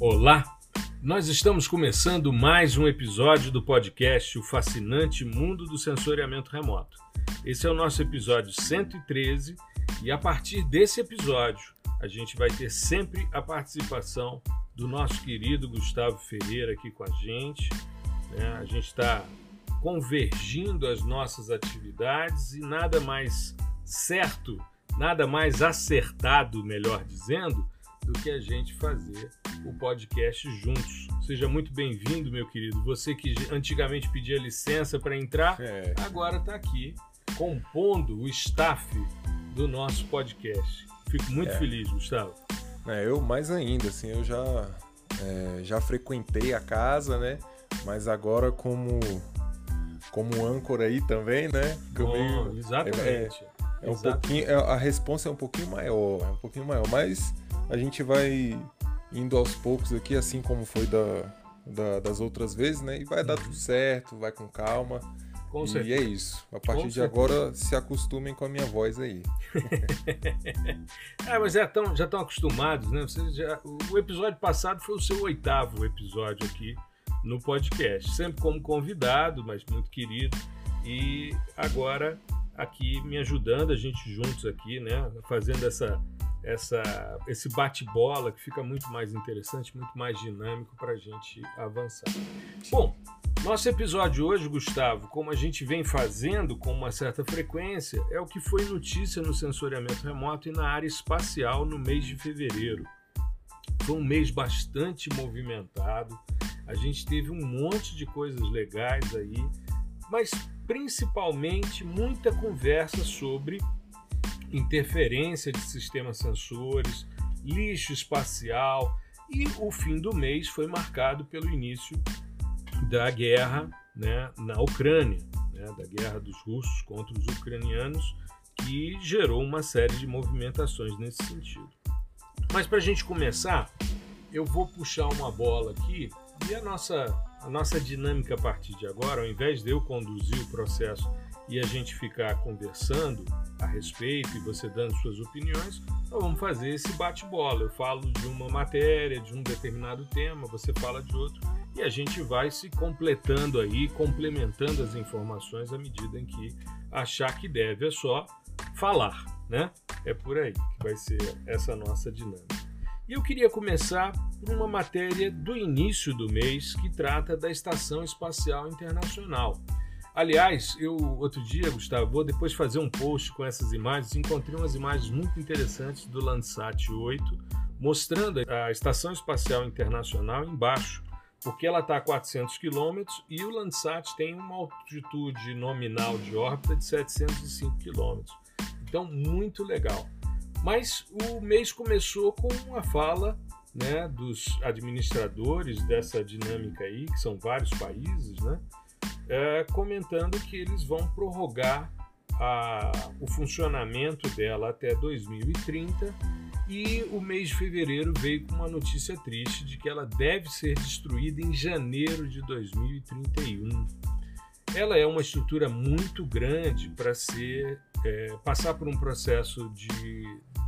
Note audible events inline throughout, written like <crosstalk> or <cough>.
Olá! Nós estamos começando mais um episódio do podcast O Fascinante Mundo do Sensoriamento Remoto. Esse é o nosso episódio 113 e a partir desse episódio a gente vai ter sempre a participação do nosso querido Gustavo Ferreira aqui com a gente. Né? A gente está convergindo as nossas atividades e nada mais certo, nada mais acertado, melhor dizendo, do que a gente fazer o podcast juntos. Seja muito bem-vindo, meu querido. Você que antigamente pedia licença para entrar, é. agora está aqui compondo o staff do nosso podcast. Fico muito é. feliz, Gustavo. É, eu mais ainda, assim, eu já, é, já frequentei a casa, né? Mas agora como como âncora aí também, né? Bom, meio, exatamente. É, é, um pouquinho, é, a resposta é um pouquinho maior, é um pouquinho maior, mas a gente vai indo aos poucos aqui, assim como foi da, da das outras vezes, né? E vai dar tudo certo, vai com calma. Com e certeza. é isso. A partir com de certeza. agora, se acostumem com a minha voz aí. <laughs> é, mas já estão já estão acostumados, né? Já, o episódio passado foi o seu oitavo episódio aqui no podcast, sempre como convidado, mas muito querido. E agora aqui me ajudando, a gente juntos aqui, né? Fazendo essa essa, esse bate-bola que fica muito mais interessante, muito mais dinâmico para a gente avançar. Bom, nosso episódio hoje, Gustavo, como a gente vem fazendo com uma certa frequência, é o que foi notícia no sensoriamento remoto e na área espacial no mês de fevereiro. Foi um mês bastante movimentado, a gente teve um monte de coisas legais aí, mas principalmente muita conversa sobre interferência de sistemas sensores, lixo espacial e o fim do mês foi marcado pelo início da guerra né, na Ucrânia, né, da guerra dos russos contra os ucranianos, que gerou uma série de movimentações nesse sentido. Mas para a gente começar, eu vou puxar uma bola aqui e a nossa, a nossa dinâmica a partir de agora, ao invés de eu conduzir o processo e a gente ficar conversando a respeito e você dando suas opiniões, nós vamos fazer esse bate-bola. Eu falo de uma matéria, de um determinado tema, você fala de outro e a gente vai se completando aí, complementando as informações à medida em que achar que deve. É só falar, né? É por aí que vai ser essa nossa dinâmica. E eu queria começar por uma matéria do início do mês que trata da Estação Espacial Internacional. Aliás, eu outro dia, Gustavo, vou depois fazer um post com essas imagens. Encontrei umas imagens muito interessantes do Landsat 8, mostrando a Estação Espacial Internacional embaixo, porque ela está a 400 quilômetros e o Landsat tem uma altitude nominal de órbita de 705 quilômetros. Então, muito legal. Mas o mês começou com uma fala né, dos administradores dessa dinâmica aí, que são vários países, né? É, comentando que eles vão prorrogar a, o funcionamento dela até 2030 e o mês de fevereiro veio com uma notícia triste de que ela deve ser destruída em janeiro de 2031. Ela é uma estrutura muito grande para ser é, passar por um processo de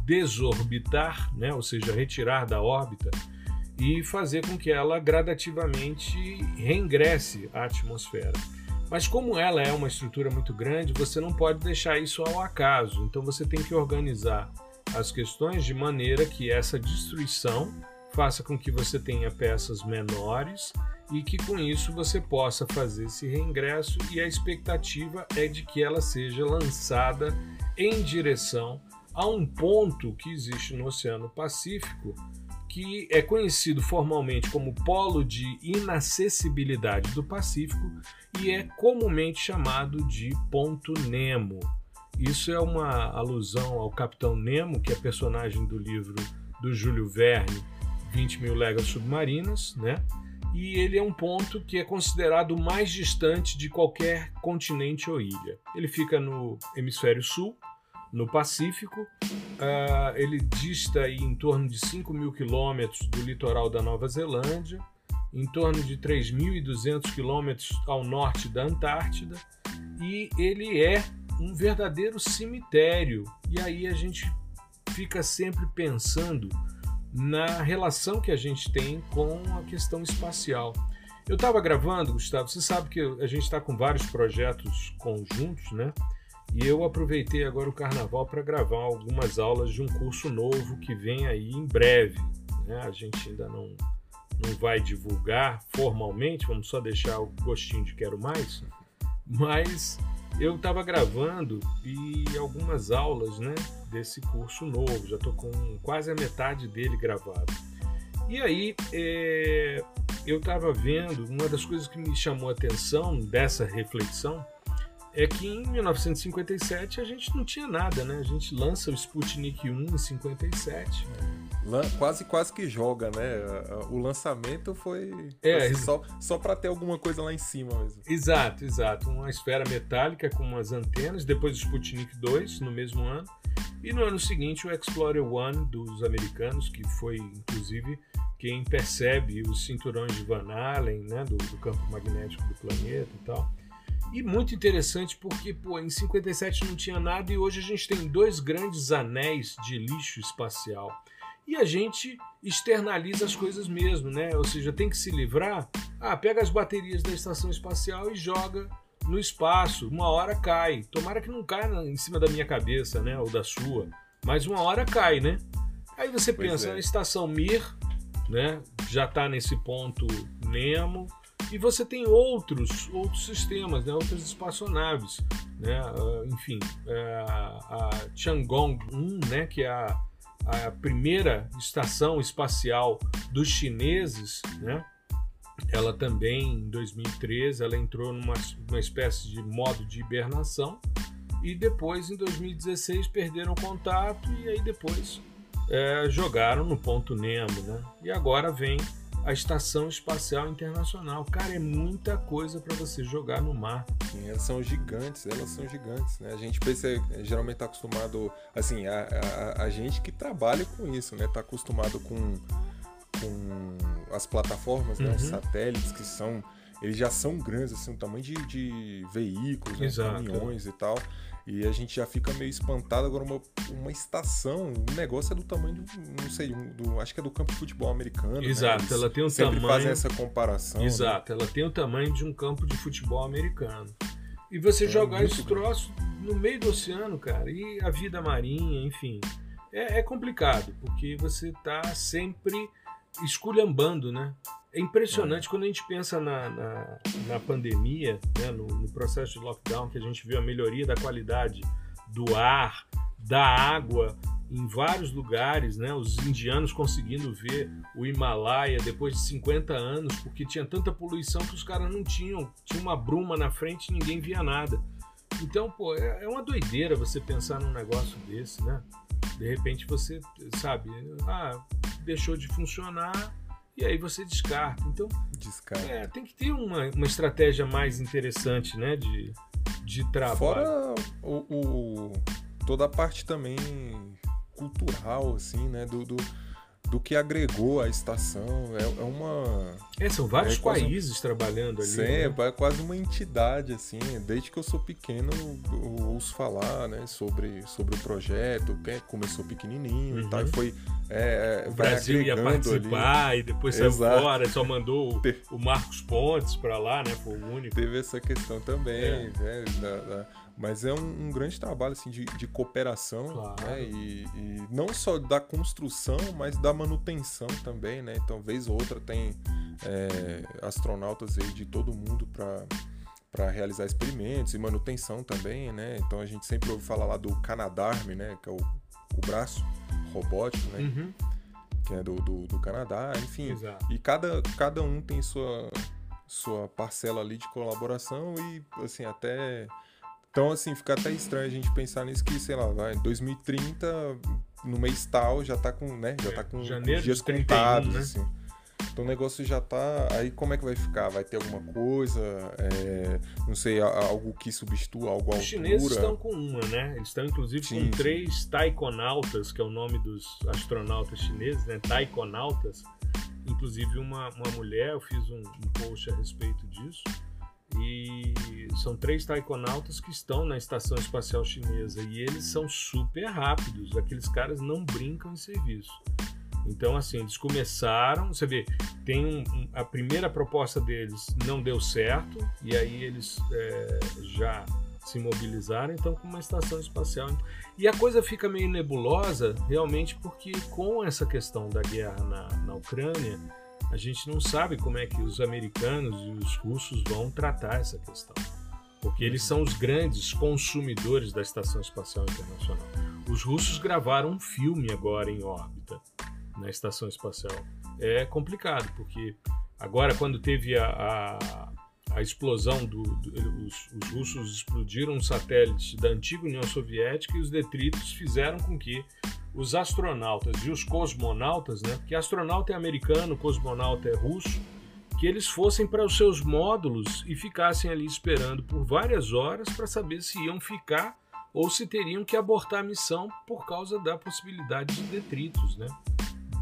desorbitar, né, ou seja, retirar da órbita e fazer com que ela gradativamente reingresse à atmosfera. Mas como ela é uma estrutura muito grande, você não pode deixar isso ao acaso. Então você tem que organizar as questões de maneira que essa destruição faça com que você tenha peças menores e que com isso você possa fazer esse reingresso e a expectativa é de que ela seja lançada em direção a um ponto que existe no Oceano Pacífico que é conhecido formalmente como Polo de Inacessibilidade do Pacífico e é comumente chamado de Ponto Nemo. Isso é uma alusão ao Capitão Nemo, que é personagem do livro do Júlio Verne, 20 mil léguas submarinas, né? E ele é um ponto que é considerado mais distante de qualquer continente ou ilha. Ele fica no hemisfério sul, no Pacífico. Uh, ele dista aí em torno de 5 mil quilômetros do litoral da Nova Zelândia, em torno de 3.200 quilômetros ao norte da Antártida, e ele é um verdadeiro cemitério. E aí a gente fica sempre pensando na relação que a gente tem com a questão espacial. Eu estava gravando, Gustavo, você sabe que a gente está com vários projetos conjuntos, né? E eu aproveitei agora o carnaval para gravar algumas aulas de um curso novo que vem aí em breve. Né? A gente ainda não, não vai divulgar formalmente, vamos só deixar o gostinho de quero mais, mas eu estava gravando e algumas aulas né, desse curso novo, já estou com quase a metade dele gravado. E aí é, eu estava vendo, uma das coisas que me chamou a atenção dessa reflexão é que em 1957 a gente não tinha nada, né? A gente lança o Sputnik 1 em 57. Quase, quase que joga, né? O lançamento foi é, assim, só, só para ter alguma coisa lá em cima mesmo. Exato, exato. Uma esfera metálica com umas antenas, depois o Sputnik 2 no mesmo ano. E no ano seguinte o Explorer 1 dos americanos, que foi inclusive quem percebe os cinturões de Van Allen, né, do, do campo magnético do planeta e tal. E muito interessante porque, pô, em 57 não tinha nada e hoje a gente tem dois grandes anéis de lixo espacial. E a gente externaliza as coisas mesmo, né? Ou seja, tem que se livrar. Ah, pega as baterias da estação espacial e joga no espaço. Uma hora cai. Tomara que não caia em cima da minha cabeça, né? Ou da sua. Mas uma hora cai, né? Aí você pois pensa, é. a estação Mir, né? Já está nesse ponto Nemo e você tem outros, outros sistemas, né? outras espaçonaves. Né? Uh, enfim, uh, a Tiangong 1, né? que é a, a primeira estação espacial dos chineses, né? ela também, em 2013, ela entrou numa uma espécie de modo de hibernação e depois, em 2016, perderam contato e aí depois é, jogaram no ponto Nemo, né? E agora vem a Estação Espacial Internacional. Cara, é muita coisa para você jogar no mar. Sim, elas são gigantes, elas são gigantes, né? A gente pensa, geralmente está acostumado, assim, a, a, a, gente que trabalha com isso, né? Tá acostumado com, com as plataformas, né? Os uhum. satélites que são, eles já são grandes, assim, o tamanho de, de veículos, né? caminhões e tal. E a gente já fica meio espantado. Agora, uma, uma estação, um negócio é do tamanho de, não sei, um, do, acho que é do campo de futebol americano. Né? Exato, né? ela tem um sempre tamanho. fazem essa comparação. Né? Exato, né? ela tem o tamanho de um campo de futebol americano. E você é jogar esse troço no meio do oceano, cara, e a vida marinha, enfim. É, é complicado, porque você está sempre esculhambando, né? É impressionante é. quando a gente pensa na, na, na pandemia, né, no, no, processo de lockdown, que a gente viu a melhoria da qualidade do ar, da água em vários lugares, né, os indianos conseguindo ver o Himalaia depois de 50 anos, porque tinha tanta poluição que os caras não tinham, tinha uma bruma na frente e ninguém via nada. Então, pô, é, é uma doideira você pensar num negócio desse, né? De repente você, sabe, ah, deixou de funcionar, e aí você descarta. Então, descarta. É, tem que ter uma, uma estratégia mais interessante, né, de, de trabalho. Fora o, o toda a parte também cultural, assim, né, do, do do que agregou a estação. É, é uma. É, são vários é países um... trabalhando ali. Sim, né? é quase uma entidade, assim. Desde que eu sou pequeno, eu ouço falar né, sobre, sobre o projeto, que começou pequenininho uhum. e tal, e uhum. foi. É, é o Brasil ia participar ali. e depois saiu Exato. fora, só mandou o, o Marcos Pontes para lá, né? Foi o único. Teve essa questão também, é. né? Da, da mas é um, um grande trabalho assim, de, de cooperação, claro. né? E, e, não só da construção, mas da manutenção também, né? Então, vez ou outra tem é, astronautas aí de todo mundo para para realizar experimentos e manutenção também, né? Então a gente sempre ouve falar lá do Canadarm, né? Que é o, o braço robótico, né? Uhum. Que é do, do, do Canadá, enfim. Exato. E cada, cada um tem sua, sua parcela ali de colaboração e, assim, até então, assim, fica até estranho a gente pensar nisso que, sei lá, vai, 2030, no mês tal, já tá com, né? Já tá com, Janeiro dias 31, contados, né? assim. Então o negócio já tá. Aí como é que vai ficar? Vai ter alguma coisa? É, não sei, algo que substitua algo Os chineses estão com uma, né? Eles estão inclusive sim, com sim. três taikonautas, que é o nome dos astronautas chineses, né? Taikonautas. Inclusive uma, uma mulher, eu fiz um, um post a respeito disso e são três taikonautas que estão na estação espacial chinesa e eles são super rápidos. Aqueles caras não brincam em serviço. Então, assim, eles começaram, você vê, tem um, a primeira proposta deles não deu certo, e aí eles é, já se mobilizaram, então, com uma estação espacial. E a coisa fica meio nebulosa, realmente, porque com essa questão da guerra na, na Ucrânia, a gente não sabe como é que os americanos e os russos vão tratar essa questão. Porque eles são os grandes consumidores da Estação Espacial Internacional. Os russos gravaram um filme agora em órbita na Estação Espacial. É complicado, porque agora, quando teve a, a, a explosão do, do os, os, russos explodiram um satélite da antiga União Soviética e os detritos fizeram com que os astronautas e os cosmonautas, né, que astronauta é americano, cosmonauta é russo, que eles fossem para os seus módulos e ficassem ali esperando por várias horas para saber se iam ficar ou se teriam que abortar a missão por causa da possibilidade de detritos, né?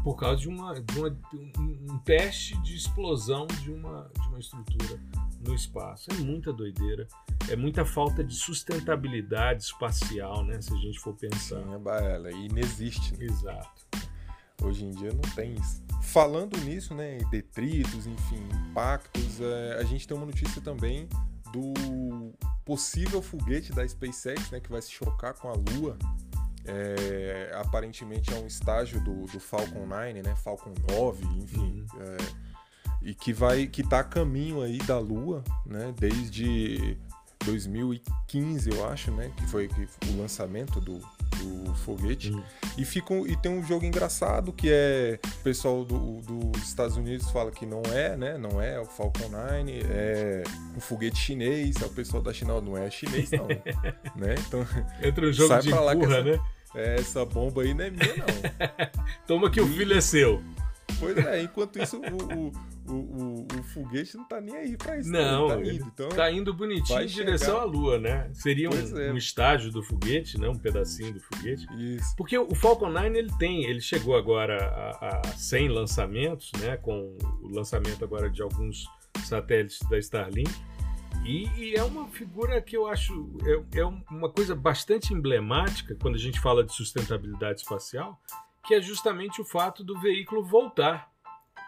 Por causa de, uma, de uma, um, um teste de explosão de uma, de uma estrutura no espaço. É muita doideira. É muita falta de sustentabilidade espacial, né? Se a gente for pensar. Sim, é, ela inexiste. Né? Exato. Hoje em dia não tem isso. Falando nisso, né, detritos, enfim, impactos, é, a gente tem uma notícia também do possível foguete da SpaceX, né, que vai se chocar com a Lua. É, aparentemente é um estágio do, do, Falcon 9, né, Falcon 9, enfim, uhum. é, e que vai que está a caminho aí da Lua, né, desde 2015, eu acho, né, que foi o lançamento do, do foguete. Uhum. E, fica, e tem um jogo engraçado que é. O pessoal do, dos Estados Unidos fala que não é, né? Não é, o Falcon 9, é um foguete chinês. É o pessoal da China não é chinês, não. <laughs> né? Então, Entra um jogo de empurra, essa, né? Essa bomba aí não é minha, não. <laughs> Toma que e, o filho é seu. Pois é, enquanto isso, o, o o, o, foguete não tá nem aí pra isso. Não, tá indo, então tá indo bonitinho em direção chegar. à Lua, né? Seria um, é. um, estágio do foguete, né? Um pedacinho do foguete. Isso. Porque o Falcon 9 ele tem, ele chegou agora a, a 100 lançamentos, né? Com o lançamento agora de alguns satélites da Starlink. E, e, é uma figura que eu acho é, é, uma coisa bastante emblemática quando a gente fala de sustentabilidade espacial, que é justamente o fato do veículo voltar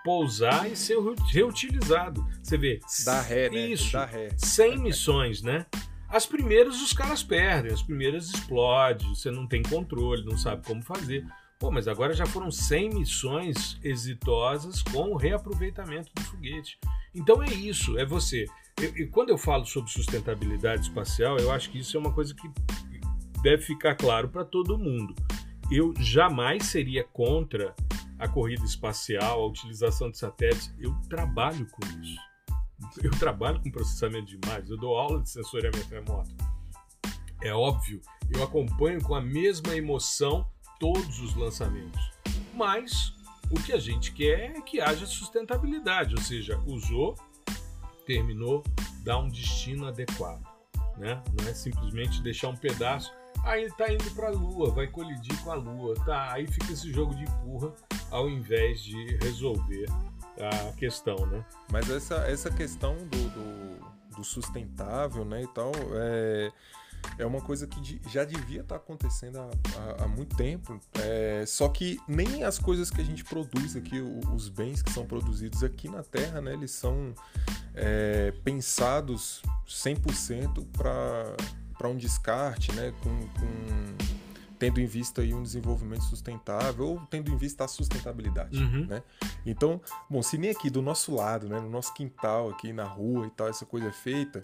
pousar e ser reutilizado. Você vê. Dá ré, né? Isso. Dá ré. 100 missões, né? As primeiras os caras perdem, as primeiras explodem, você não tem controle, não sabe como fazer. Pô, mas agora já foram 100 missões exitosas com o reaproveitamento do foguete. Então é isso, é você. E quando eu falo sobre sustentabilidade espacial, eu acho que isso é uma coisa que deve ficar claro para todo mundo. Eu jamais seria contra a corrida espacial, a utilização de satélites. Eu trabalho com isso. Eu trabalho com processamento de imagens, eu dou aula de sensoriamento remoto. É óbvio, eu acompanho com a mesma emoção todos os lançamentos. Mas o que a gente quer é que haja sustentabilidade, ou seja, usou, terminou, dá um destino adequado. Né? Não é simplesmente deixar um pedaço Aí tá indo para a Lua, vai colidir com a Lua, tá? Aí fica esse jogo de empurra ao invés de resolver a questão, né? Mas essa, essa questão do, do, do sustentável, né, e tal, é, é uma coisa que já devia estar tá acontecendo há, há, há, muito tempo. É, só que nem as coisas que a gente produz aqui, os bens que são produzidos aqui na Terra, né, eles são é, pensados 100% para um descarte, né, com, com, tendo em vista aí um desenvolvimento sustentável ou tendo em vista a sustentabilidade, uhum. né? Então, bom, se nem aqui do nosso lado, né, no nosso quintal aqui na rua e tal, essa coisa é feita,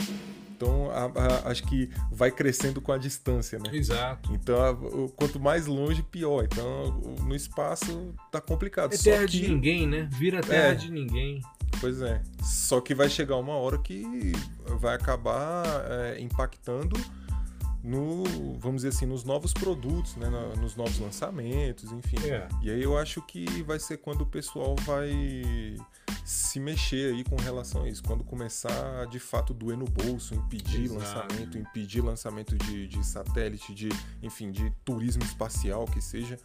então a, a, acho que vai crescendo com a distância, né? Exato. Então, a, quanto mais longe, pior. Então, no espaço tá complicado. É terra que... de ninguém, né? Vira terra é. de ninguém. Pois é. Só que vai chegar uma hora que vai acabar é, impactando no, vamos dizer assim, nos novos produtos, né, nos novos lançamentos, enfim. É. E aí eu acho que vai ser quando o pessoal vai se mexer aí com relação a isso, quando começar de fato doer no bolso, impedir Exato. lançamento, impedir lançamento de, de satélite, de, enfim, de turismo espacial que seja.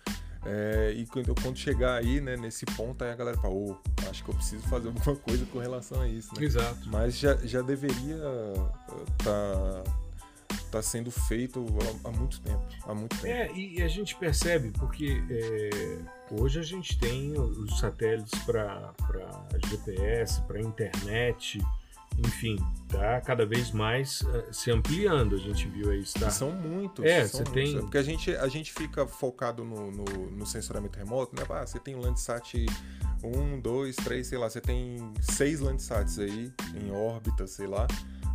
É, e quando, quando chegar aí, né, nesse ponto, aí a galera fala, oh, acho que eu preciso fazer alguma coisa com relação a isso. Né? Exato. Mas já, já deveria estar. Uh, tá está sendo feito há, há, muito tempo. Há muito tempo. É, e a gente percebe, porque é, hoje a gente tem os satélites para GPS, para internet, enfim, tá cada vez mais uh, se ampliando. A gente viu aí está. São muitos. É, você tem. É porque a gente, a gente fica focado no, no, no sensoramento remoto, né? Ah, você tem um Landsat 1, 2, 3, sei lá, você tem seis Landsats aí em órbita, sei lá.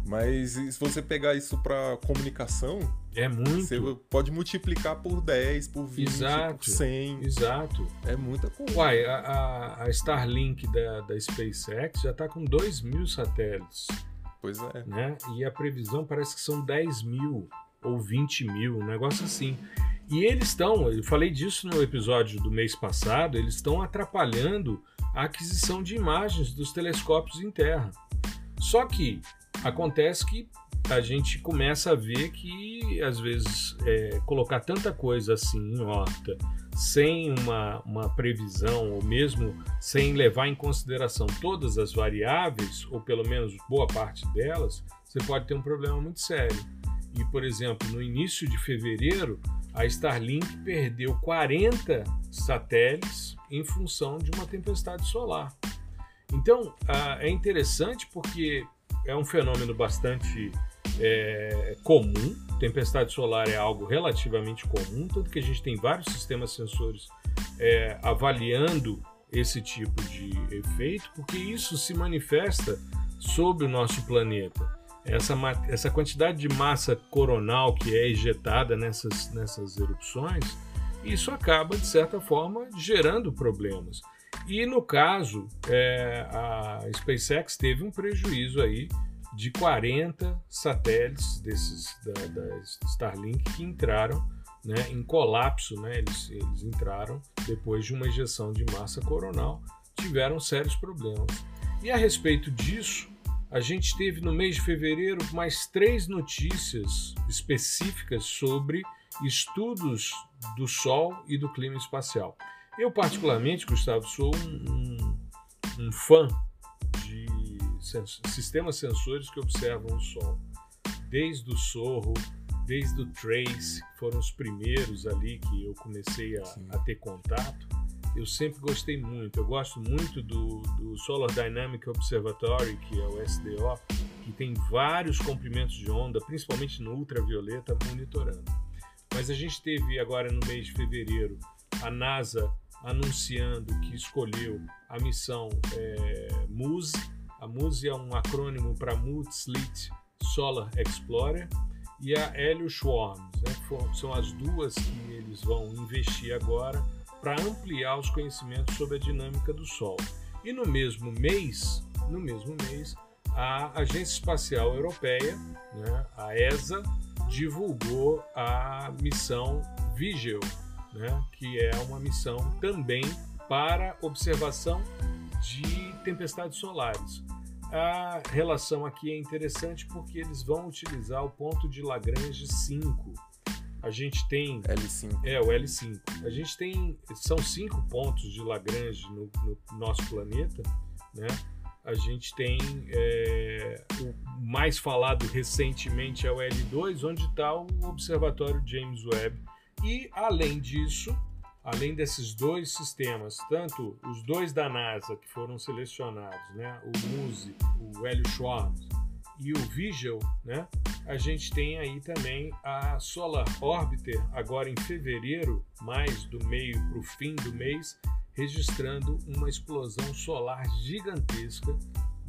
Mas se você pegar isso para comunicação, é muito. Você pode multiplicar por 10, por 20, exato, por 100. Exato. É muita coisa. Uai, a, a Starlink da, da SpaceX já está com 2 mil satélites. Pois é. Né? E a previsão parece que são 10 mil ou 20 mil, um negócio assim. E eles estão, eu falei disso no episódio do mês passado, eles estão atrapalhando a aquisição de imagens dos telescópios em terra. Só que Acontece que a gente começa a ver que, às vezes, é, colocar tanta coisa assim em horta, sem uma, uma previsão, ou mesmo sem levar em consideração todas as variáveis, ou pelo menos boa parte delas, você pode ter um problema muito sério. E, por exemplo, no início de fevereiro, a Starlink perdeu 40 satélites em função de uma tempestade solar. Então, ah, é interessante porque é um fenômeno bastante é, comum. Tempestade solar é algo relativamente comum, tanto que a gente tem vários sistemas sensores é, avaliando esse tipo de efeito, porque isso se manifesta sobre o nosso planeta. Essa, essa quantidade de massa coronal que é ejetada nessas, nessas erupções, isso acaba, de certa forma, gerando problemas. E no caso, é, a SpaceX teve um prejuízo aí de 40 satélites desses da, da Starlink que entraram né, em colapso, né, eles, eles entraram depois de uma injeção de massa coronal, tiveram sérios problemas. E a respeito disso, a gente teve no mês de fevereiro mais três notícias específicas sobre estudos do Sol e do clima espacial. Eu, particularmente, Gustavo, sou um, um, um fã de sens sistemas sensores que observam o Sol. Desde o Sorro, desde o Trace, que foram os primeiros ali que eu comecei a, a, ter contato. Eu sempre gostei muito. Eu gosto muito do, do Solar Dynamic Observatory, que é o SDO, que tem vários comprimentos de onda, principalmente no ultravioleta, monitorando. Mas a gente teve agora no mês de fevereiro a NASA anunciando que escolheu a missão é, MUSE. A MUSE é um acrônimo para Multislit Solar Explorer e a Helio Schwarms, né, são as duas que eles vão investir agora para ampliar os conhecimentos sobre a dinâmica do Sol. E no mesmo mês, no mesmo mês, a Agência Espacial Europeia, né, a ESA, divulgou a missão Vigil, né, que é uma missão também para observação de tempestades solares. A relação aqui é interessante porque eles vão utilizar o ponto de Lagrange 5. A gente tem. L5. É, o L5. A gente tem. São cinco pontos de Lagrange no, no nosso planeta, né? A gente tem é, o mais falado recentemente é o L2, onde está o Observatório James Webb, e, além disso, além desses dois sistemas, tanto os dois da NASA que foram selecionados, né, o MUSE, o Hélio Schwartz e o Vigil, né, a gente tem aí também a Solar Orbiter, agora em fevereiro, mais do meio para o fim do mês, registrando uma explosão solar gigantesca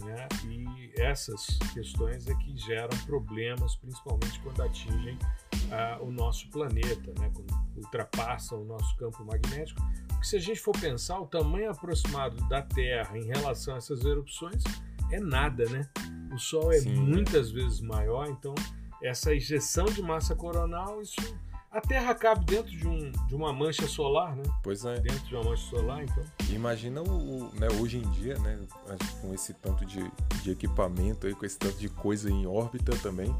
né? E essas questões é que geram problemas, principalmente quando atingem ah, o nosso planeta, né? quando ultrapassam o nosso campo magnético. Porque se a gente for pensar, o tamanho aproximado da Terra em relação a essas erupções é nada, né? O Sol é Sim, muitas né? vezes maior, então essa injeção de massa coronal, isso a Terra cabe dentro de, um, de uma mancha solar, né? Pois é. Dentro de uma mancha solar, então. Imagina o, né, hoje em dia, né, com esse tanto de, de equipamento aí, com esse tanto de coisa em órbita também.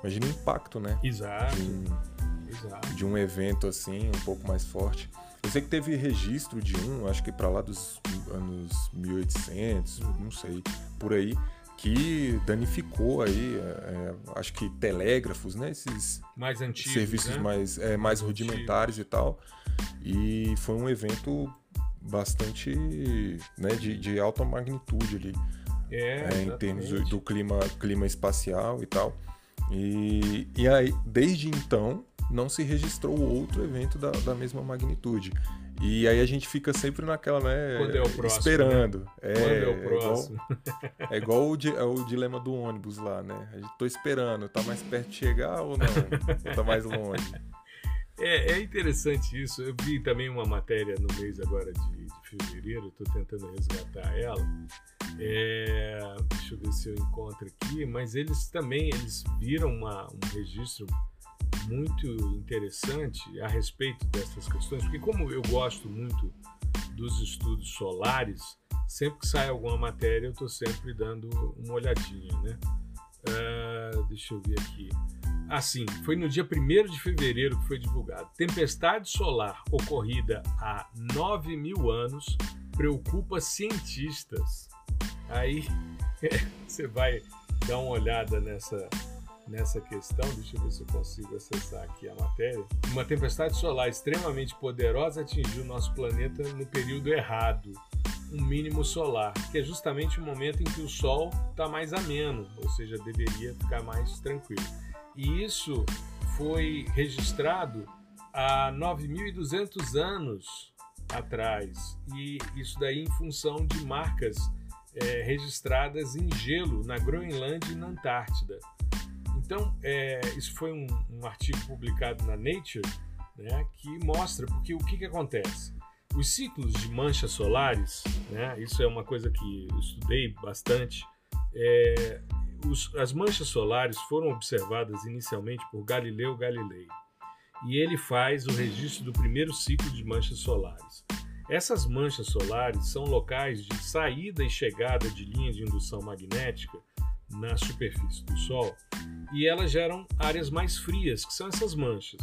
Imagina o impacto, né? Exato. De Exato. de um evento assim, um pouco mais forte. Eu sei que teve registro de um, acho que para lá dos anos 1800, não sei, por aí, que danificou aí, é, é, acho que telégrafos, né? Esses mais antigos, serviços né? mais, é, mais rudimentares e tal. E foi um evento bastante né, de, de alta magnitude ali. É, é, em termos do, do, clima, clima espacial e tal. E, e aí, desde então, não se registrou outro evento da, da mesma magnitude. E aí a gente fica sempre naquela, né? Quando é o próximo, esperando. Né? É, Quando é o próximo. É igual, <laughs> é igual o, di, é o, dilema do ônibus lá, né? A gente tô esperando, tá mais perto de chegar ou não? ou tá mais longe? <laughs> É, é interessante isso. Eu vi também uma matéria no mês agora de, de fevereiro, estou tentando resgatar ela. É, deixa eu ver se eu encontro aqui, mas eles também eles viram uma, um registro muito interessante a respeito dessas questões, porque como eu gosto muito dos estudos solares, sempre que sai alguma matéria eu estou sempre dando uma olhadinha, né? Uh, deixa eu ver aqui. Assim, foi no dia 1 de fevereiro que foi divulgado. Tempestade solar ocorrida há 9 mil anos preocupa cientistas. Aí <laughs> você vai dar uma olhada nessa, nessa questão. Deixa eu ver se eu consigo acessar aqui a matéria. Uma tempestade solar extremamente poderosa atingiu nosso planeta no período errado. Um mínimo solar, que é justamente o momento em que o Sol está mais ameno, ou seja, deveria ficar mais tranquilo. E isso foi registrado há 9.200 anos atrás. E isso daí em função de marcas é, registradas em gelo na Groenlândia e na Antártida. Então, é, isso foi um, um, artigo publicado na Nature né, que mostra, porque o que, que acontece? Os ciclos de manchas solares, né, isso é uma coisa que eu estudei bastante, é, os, as manchas solares foram observadas inicialmente por Galileu Galilei e ele faz o registro do primeiro ciclo de manchas solares. Essas manchas solares são locais de saída e chegada de linha de indução magnética na superfície do Sol e elas geram áreas mais frias, que são essas manchas.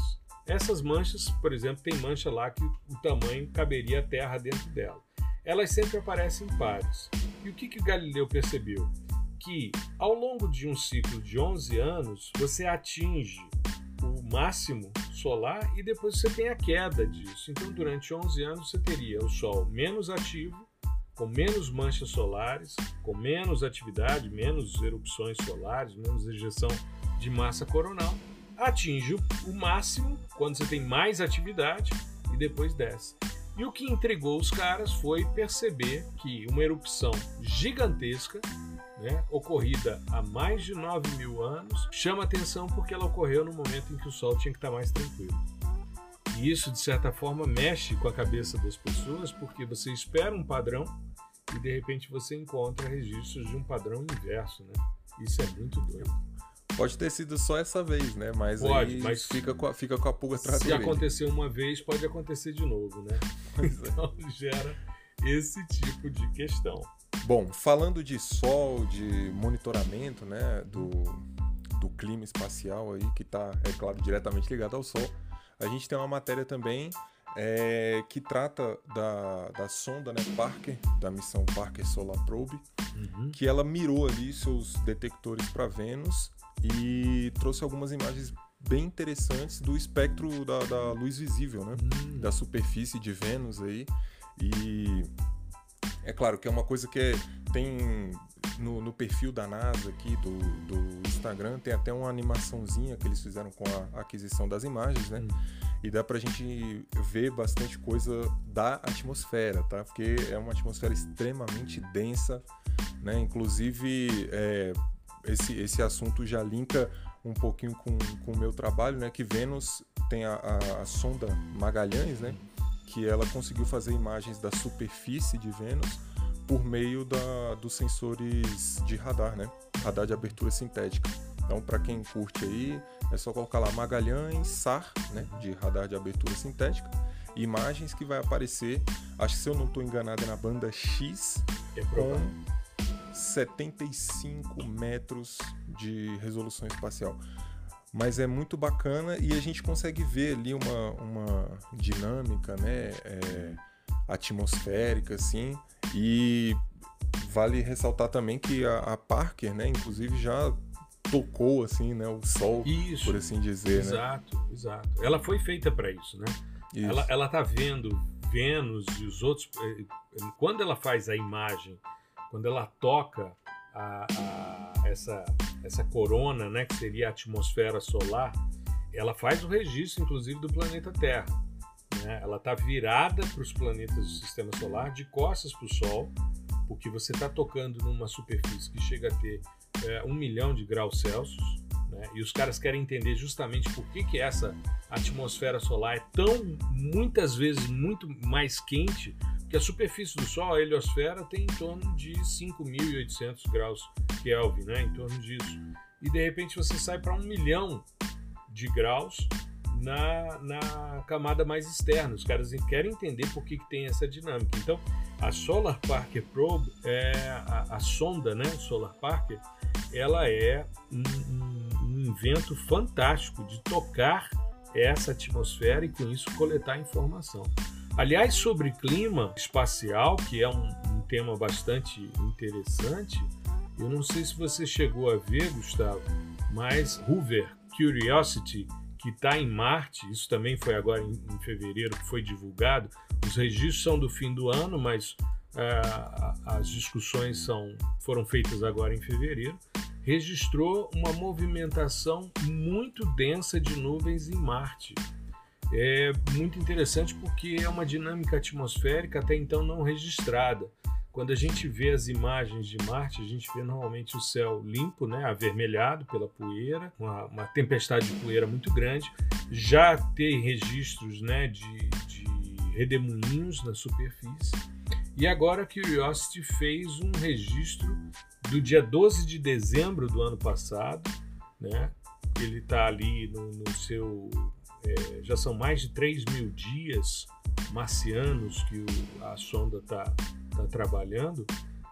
Essas manchas, por exemplo, tem mancha lá que o tamanho caberia a Terra dentro dela. Elas sempre aparecem em pares. E o que, que Galileu percebeu? que ao longo de um ciclo de 11 anos você atinge o máximo solar e depois você tem a queda disso. Então, durante 11 anos você teria o Sol menos ativo, com menos manchas solares, com menos atividade, menos erupções solares, menos ejeção de massa coronal. Atinge o máximo quando você tem mais atividade e depois desce. E o que intrigou os caras foi perceber que uma erupção gigantesca né, ocorrida há mais de 9 mil anos, chama atenção porque ela ocorreu no momento em que o Sol tinha que estar mais tranquilo. E isso, de certa forma, mexe com a cabeça das pessoas, porque você espera um padrão e de repente você encontra registros de um padrão inverso. Né? Isso é muito doido. Pode ter sido só essa vez, né? Mas pode, mas fica com a, fica com a pulga atrás Se aconteceu uma vez, pode acontecer de novo, né? <laughs> É. Então gera esse tipo de questão. Bom, falando de sol, de monitoramento né, do, do clima espacial aí, que está, é claro, diretamente ligado ao Sol, a gente tem uma matéria também é, que trata da, da sonda né, Parker, da missão Parker Solar Probe, uhum. que ela mirou ali seus detectores para Vênus e trouxe algumas imagens bem interessantes do espectro da, da luz visível, né? Uhum. Da superfície de Vênus aí. E é claro que é uma coisa que tem no, no, perfil da NASA aqui, do, do, Instagram, tem até uma animaçãozinha que eles fizeram com a aquisição das imagens, né? Hum. E dá pra gente ver bastante coisa da atmosfera, tá? Porque é uma atmosfera extremamente densa, né? Inclusive, é, esse, esse assunto já linka um pouquinho com, com o meu trabalho, né? Que Vênus tem a, a, a sonda Magalhães, né? Que ela conseguiu fazer imagens da superfície de Vênus por meio da, dos sensores de radar, né? Radar de abertura sintética. Então, para quem curte aí, é só colocar lá Magalhães SAR, né? De radar de abertura sintética. Imagens que vai aparecer, acho que se eu não estou enganado, é na banda X, é com 75 metros de resolução espacial mas é muito bacana e a gente consegue ver ali uma, uma dinâmica né, é, atmosférica assim e vale ressaltar também que a, a, Parker, né, inclusive já tocou assim, né, o Sol, isso, por assim dizer, exato, né? Exato, Ela foi feita para isso, né? Isso. Ela, ela tá vendo Vênus e os outros. Eh, quando ela faz a imagem, quando ela toca a, a, essa, essa corona, né, que seria a atmosfera solar, ela faz o registro, inclusive, do planeta Terra. Né? Ela está virada para os planetas do Sistema Solar, de costas para o Sol, porque você está tocando numa superfície que chega a ter é, um milhão de graus Celsius. Né? E os caras querem entender justamente por que, que essa atmosfera solar é tão, muitas vezes, muito mais quente que a superfície do Sol, a heliosfera, tem em torno de 5.800 graus Kelvin, né? em torno disso. E de repente você sai para um milhão de graus na, na camada mais externa. Os caras querem entender por que, que tem essa dinâmica. Então, a Solar Parker Probe, é a, a sonda né, Solar Parker, ela é um, invento fantástico de tocar essa atmosfera e com isso coletar informação. Aliás, sobre clima espacial, que é um, um tema bastante interessante, eu não sei se você chegou a ver, Gustavo, mas Hoover Curiosity, que está em Marte, isso também foi agora em, em, fevereiro que foi divulgado. Os registros são do fim do ano, mas uh, as discussões são, foram feitas agora em fevereiro. Registrou uma movimentação muito densa de nuvens em Marte é muito interessante porque é uma dinâmica atmosférica até então não registrada. Quando a gente vê as imagens de Marte, a gente vê normalmente o céu limpo, né, avermelhado pela poeira, uma, uma tempestade de poeira muito grande. Já tem registros né, de, de redemoinhos na superfície. E agora a Curiosity fez um registro do dia 12 de dezembro do ano passado. Né? Ele está ali no, no seu é, já são mais de 3 mil dias marcianos que o, a sonda está tá trabalhando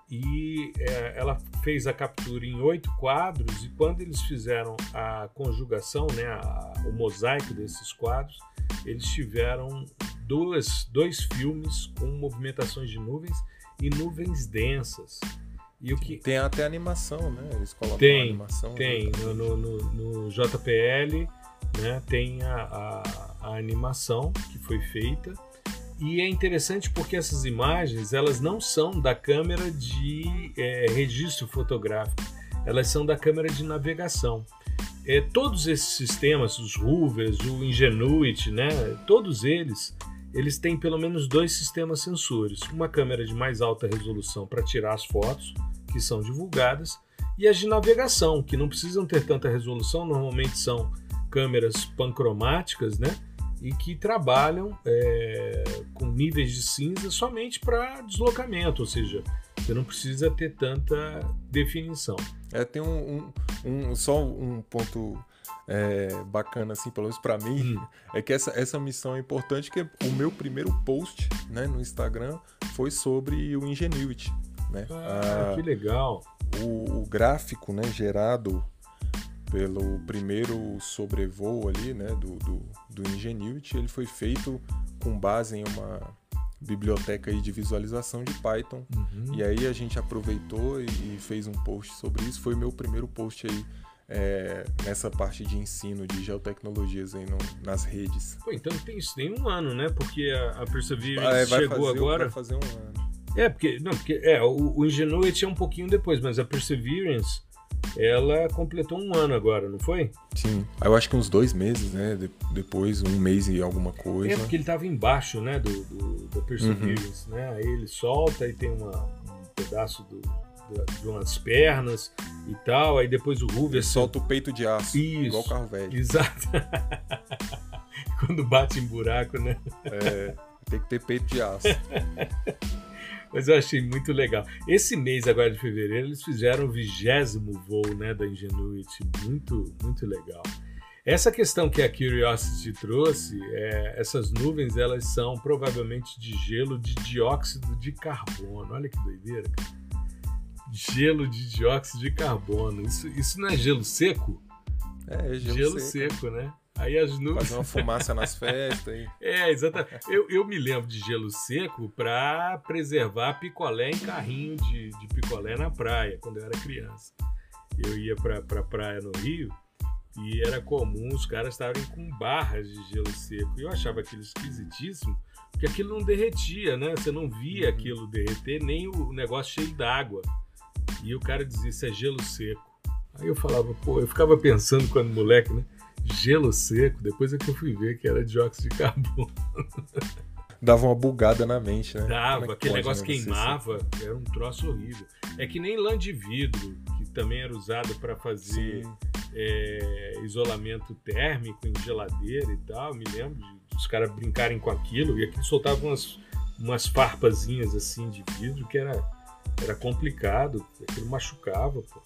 e é, ela fez a captura em oito quadros e quando eles fizeram a conjugação, né, a, o mosaico desses quadros, eles tiveram duas, dois filmes com movimentações de nuvens e nuvens densas. E o que tem até animação, né? Eles colocam tem, animação. Tem no, no, no, no JPL né? tem a, a, a animação que foi feita e é interessante porque essas imagens elas não são da câmera de é, registro fotográfico, elas são da câmera de navegação. É, todos esses sistemas, os Hoovers, o Ingenuity, né, todos eles, eles têm pelo menos dois sistemas sensores. Uma câmera de mais alta resolução para tirar as fotos, que são divulgadas, e as de navegação, que não precisam ter tanta resolução, normalmente são câmeras pancromáticas, né? E que trabalham é, com níveis de cinza somente para deslocamento, ou seja, você não precisa ter tanta definição. É, tem um, um, um só um ponto é, bacana, assim, pelo menos para mim, hum. é que essa, essa missão é importante, que o meu primeiro post né, no Instagram foi sobre o Ingenuity. Né? Ah, a, que legal! O, o, gráfico né, gerado pelo primeiro sobrevoo ali, né, do, do, do Ingenuity, ele foi feito com base em uma biblioteca aí de visualização de Python. Uhum. E aí a gente aproveitou e, e, fez um post sobre isso. Foi o meu primeiro post aí é, nessa parte de ensino de geotecnologias aí no, nas redes. Pô, então tem isso tem um ano, né? Porque a, a Perseverance é, chegou fazer, agora. Vai fazer um ano. É, porque, não, porque é, o, o Ingenuity é um pouquinho depois, mas a Perseverance ela completou um ano agora, não foi? Sim, eu acho que uns dois meses, né? De, depois, um mês e alguma coisa. É porque ele estava embaixo, né? Do, do, do Perseverance, uhum. né? Aí ele solta e tem uma, um pedaço do, de umas pernas e tal. Aí depois o Hoover. Ele solta o peito de aço, Isso, igual carro velho. Exato. <laughs> Quando bate em buraco, né? É, tem que ter peito de aço. <laughs> Mas eu achei muito legal. Esse mês agora de fevereiro eles fizeram o vigésimo voo né, da Ingenuity. Muito, muito legal. Essa questão que a Curiosity trouxe, é, essas nuvens elas são provavelmente de gelo de dióxido de carbono. Olha que doideira, cara. Gelo de dióxido de carbono. Isso, isso não é gelo seco? É, é gelo, gelo seco. seco, né? Aí as nuvens. Fazer uma fumaça nas festas. Aí. <laughs> É, exatamente. Eu, eu me lembro de gelo seco para preservar picolé em carrinho de, de picolé na praia, quando eu era criança. Eu ia para pra praia no Rio e era comum os caras estarem com barras de gelo seco. E eu achava aquilo esquisitíssimo, porque aquilo não derretia, né? Você não via uhum. aquilo derreter, nem o negócio cheio d'água. E o cara dizia: Isso é gelo seco. Aí eu falava, pô, eu ficava pensando quando moleque, né? Gelo seco, depois é que eu fui ver que era dióxido de carbono. <laughs> Dava uma bugada na mente, né? Dava, é aquele negócio queimava, era um troço horrível. É que nem lã de vidro, que também era usado para fazer é, isolamento térmico em geladeira e tal. Me lembro de, os caras brincarem com aquilo e aquilo soltava umas, umas farpazinhas assim de vidro que era, era complicado, aquilo machucava, pô.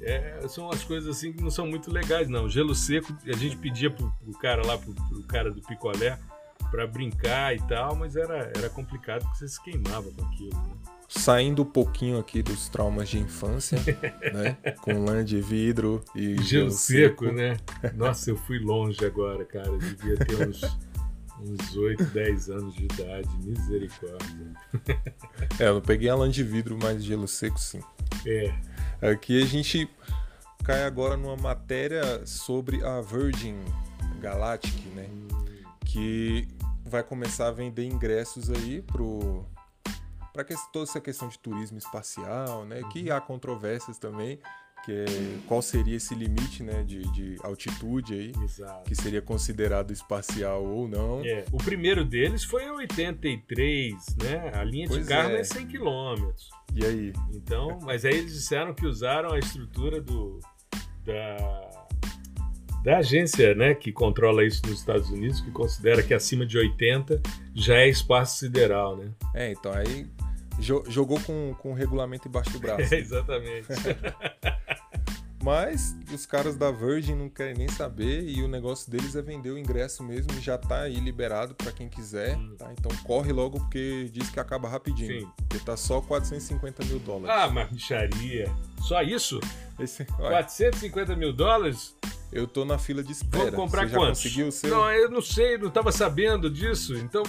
É, são as coisas assim que não são muito legais, não. Gelo seco, a gente pedia pro, pro cara lá, pro, pro cara do picolé, para brincar e tal, mas era, era complicado porque você se queimava com aquilo. Né? Saindo um pouquinho aqui dos traumas de infância, <laughs> né? Com lã de vidro e gelo, gelo seco, seco, né? Nossa, eu fui longe agora, cara. Eu devia ter uns, uns 8, 10 anos de idade. Misericórdia. É, eu não peguei a lã de vidro, mas gelo seco sim. É. Aqui a gente cai agora numa matéria sobre a Virgin Galactic, né? Que vai começar a vender ingressos aí pro para toda essa questão de turismo espacial, né? Que há controvérsias também, que é, qual seria esse limite, né, de, de altitude aí, Exato. que seria considerado espacial ou não. É, o primeiro deles foi 83, né? A linha pois de carga é. é 100 km. E aí? Então, mas aí eles disseram que usaram a estrutura do da da agência né, que controla isso nos Estados Unidos, que considera que acima de 80 já é espaço sideral, né? É, então aí jogou com, com o regulamento embaixo do braço. É, <laughs> exatamente. <laughs> Mas os caras da Virgin não querem nem saber e o negócio deles é vender o ingresso mesmo e já tá aí liberado para quem quiser, hum. tá? Então corre logo porque diz que acaba rapidinho. Sim. Porque tá só 450 mil dólares. Ah, mas bicharia. Só isso? Esse, <laughs> 450 mil dólares? Eu tô na fila de espera. Vou comprar Você quantos? conseguiu o seu? Não, eu não sei, não tava sabendo disso. Então,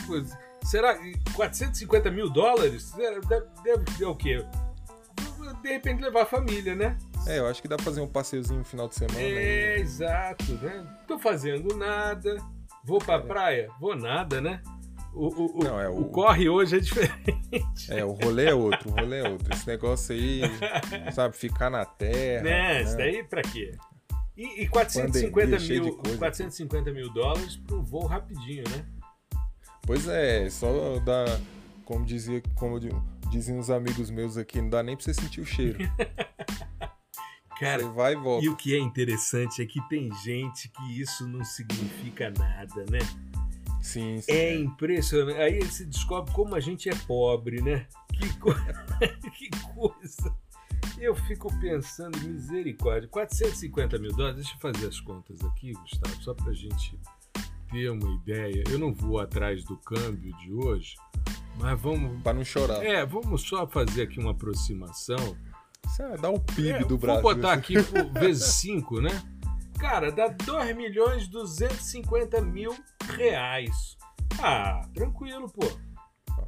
será 450 mil dólares? Deve, ter o quê? De repente levar a família, né? É, eu acho que dá pra fazer um passeiozinho no final de semana. É, aí. exato, né? Tô fazendo nada. Vou pra é. praia? Vou nada, né? O, o, Não, é o... o, corre hoje é diferente. É, o rolê é outro, o rolê é outro. Esse negócio aí, <laughs> sabe, ficar na terra. Né, né? isso daí pra quê? E, e 450, mil, coisa, 450 mil dólares pro voo rapidinho, né? Pois é, só dá, como dizia, como diziam os amigos meus aqui, não dá nem pra você sentir o cheiro. <laughs> Cara, você vai e volta. E o que é interessante é que tem gente que isso não significa nada, né? Sim, sim. É, é. impressionante. Aí você descobre como a gente é pobre, né? Que, co... <laughs> que coisa. Eu fico pensando, misericórdia, 450 mil dólares, deixa eu fazer as contas aqui, Gustavo, só pra gente ter uma ideia. Eu não vou atrás do câmbio de hoje, mas vamos. Para não chorar. É, vamos só fazer aqui uma aproximação. Isso dá o PIB é, do Brasil. Vou botar aqui <laughs> vezes 5, né? Cara, dá 2 milhões 250 mil reais. Ah, tranquilo, pô.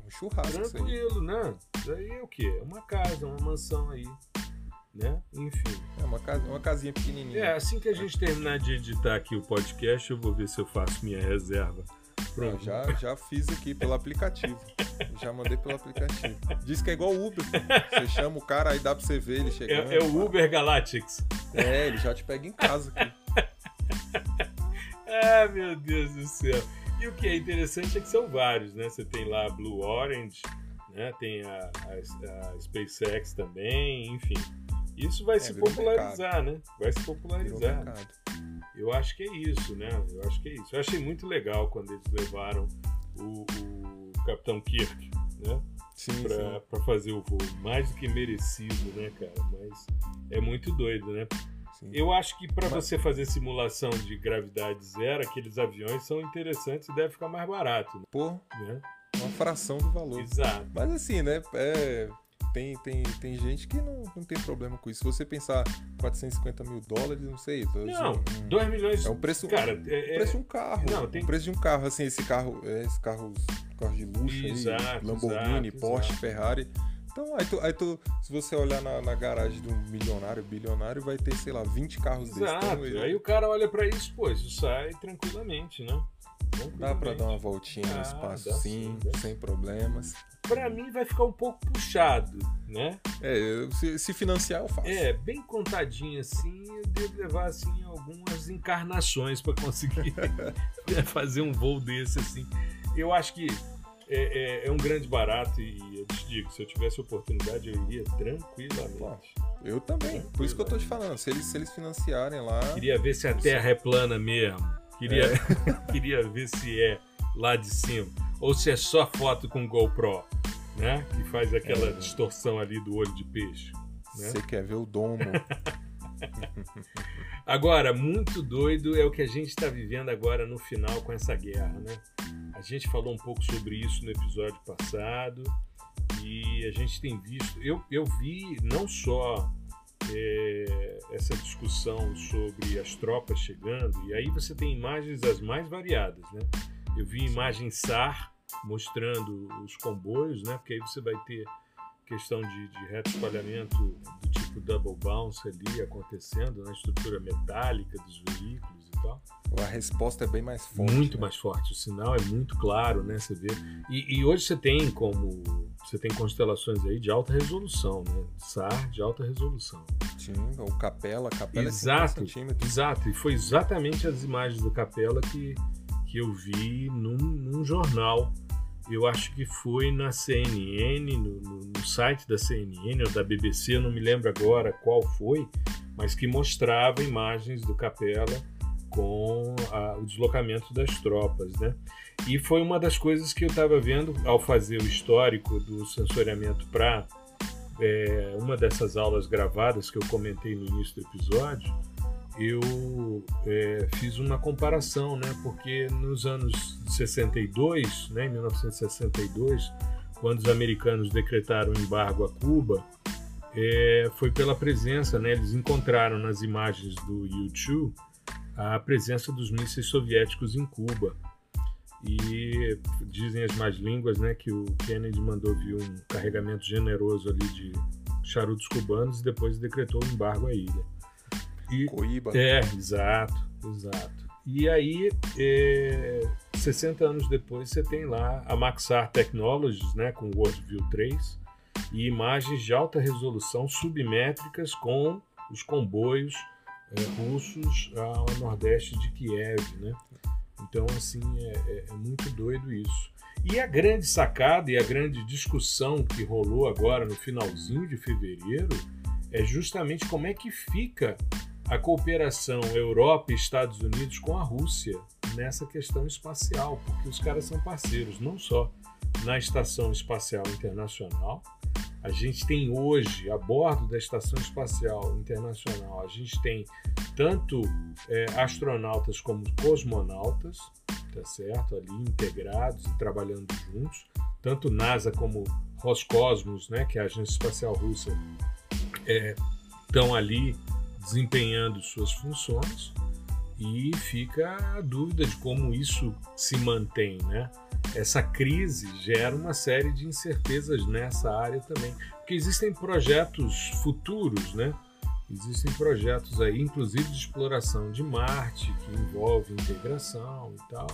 Um churrasco. Tranquilo, né? Isso aí é o quê? É uma casa, uma mansão aí né? Enfim. É uma, casa, uma casinha pequenininha. É, assim que a gente terminar de editar aqui o podcast, eu vou ver se eu faço minha reserva. Pronto. já, já fiz aqui pelo aplicativo. já mandei pelo aplicativo. Diz que é igual Uber. Você chama o cara, aí dá pra você ver ele chegando. É, é o Uber Galactics. É, ele já te pega em casa aqui. <laughs> ah, meu Deus do céu. E o que é interessante é que são vários, né? Você tem lá a Blue Orange, né? tem a, a, a SpaceX também, enfim. Isso vai é, se popularizar, né? Vai se popularizar. Eu acho que é isso, né? Eu acho que é isso. Eu achei muito legal quando eles levaram o, o Capitão Kirk, né? Sim, pra, pra, fazer o voo. Mais do que merecido, né, cara? Mas é muito doido, né? Sim. Eu acho que para Mas... você fazer simulação de gravidade zero, aqueles aviões são interessantes e deve ficar mais barato. Né? Pô, né? uma fração do valor. Exato. Mas assim, né? É tem, tem, tem gente que não, não tem problema com isso. Se você pensar 450 mil dólares, não sei. Não, um, 2 milhões. É o preço, cara, é, preço de um carro. Não, tem... O preço de um carro, assim, esse carro, é, esse carro, carro de luxo exato, aí, Lamborghini, exato, Porsche, exato. Ferrari. Então, aí tu, aí tu, se você olhar na, na, garagem de um milionário, bilionário, vai ter, sei lá, 20 carros desses. Exato. Então, aí o cara olha para isso, pô, isso sai tranquilamente, né? Dá para dar uma voltinha ah, no espaço sim, sim sem problemas. Para mim vai ficar um pouco puxado, né? É, se, se, financiar eu faço. É, bem contadinho assim, eu devo levar assim algumas encarnações para conseguir <laughs> fazer um voo desse assim. Eu acho que é, é, é, um grande barato e eu te digo, se eu tivesse oportunidade eu iria tranquilamente. eu também, por isso que eu tô te falando, se eles, se eles financiarem lá... Queria ver se a Terra é plana mesmo. Queria, é. <laughs> queria ver se é lá de cima. Ou se é só foto com GoPro, né? Que faz aquela é. distorção ali do olho de peixe. Né? Você quer ver o domo. <laughs> agora, muito doido é o que a gente está vivendo agora no final com essa guerra, né? A gente falou um pouco sobre isso no episódio passado e a gente tem visto. Eu, eu vi não só é, essa discussão sobre as tropas chegando, e aí você tem imagens das mais variadas, né? Eu vi imagem SAR mostrando os comboios, né? Porque aí você vai ter questão de, de reto espalhamento do tipo double bounce ali acontecendo na estrutura metálica dos veículos e tal. A resposta é bem mais forte. Muito né? mais forte. O sinal é muito claro, né? Você vê. E, e, hoje você tem como. Você tem constelações aí de alta resolução, né? SAR de alta resolução. Sim, o Capela, Capela é exato, é Exato, e foi exatamente as imagens do Capela que, que eu vi num, num jornal. Eu acho que foi na CNN, no, no, no site da CNN ou da BBC, eu não me lembro agora qual foi, mas que mostrava imagens do Capela com a, o deslocamento das tropas, né? E foi uma das coisas que eu estava vendo ao fazer o histórico do sensoriamento para é, uma dessas aulas gravadas que eu comentei no início do episódio. Eu é, fiz uma comparação, né? Porque nos anos 62, né, em 1962, quando os americanos decretaram o embargo a Cuba, é, foi pela presença, né? Eles encontraram nas imagens do YouTube a presença dos mísseis soviéticos em Cuba. E dizem as más línguas né, que o Kennedy mandou vir um carregamento generoso ali de charutos cubanos e depois decretou o embargo à ilha. E, Coíba. É, exato, exato. E aí, é, 60 anos depois, você tem lá a Maxar Technologies, né, com o Worldview 3, e imagens de alta resolução submétricas com os comboios é, russos ao nordeste de Kiev, né? Então, assim, é, é, é, muito doido isso. E a grande sacada e a grande discussão que rolou agora no finalzinho de fevereiro é justamente como é que fica a cooperação Europa e Estados Unidos com a Rússia nessa questão espacial, porque os caras são parceiros, não só na Estação Espacial Internacional, a gente tem hoje, a bordo da Estação Espacial Internacional, a gente tem tanto é, astronautas como cosmonautas, tá certo? Ali integrados e trabalhando juntos, tanto NASA como Roscosmos, né, que é a agência espacial russa, estão é, ali desempenhando suas funções e fica a dúvida de como isso se mantém, né? essa crise gera uma série de incertezas nessa área também, porque existem projetos futuros, né? Existem projetos aí, inclusive de exploração de Marte, que envolve integração e tal,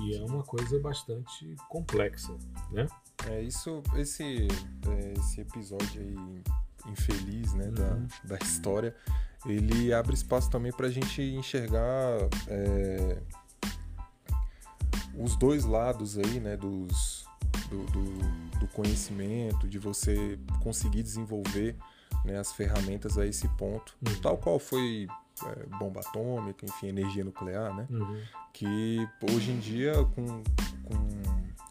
e é uma coisa bastante complexa, né? É isso, esse, é, esse episódio aí infeliz, né, uhum. da, da história, ele abre espaço também para a gente enxergar é, os dois lados aí, né, dos, do, do, do conhecimento, de você conseguir desenvolver né, as ferramentas a esse ponto, uhum. tal qual foi é, bomba atômica, enfim, energia nuclear, né? Uhum. Que hoje em dia, com, com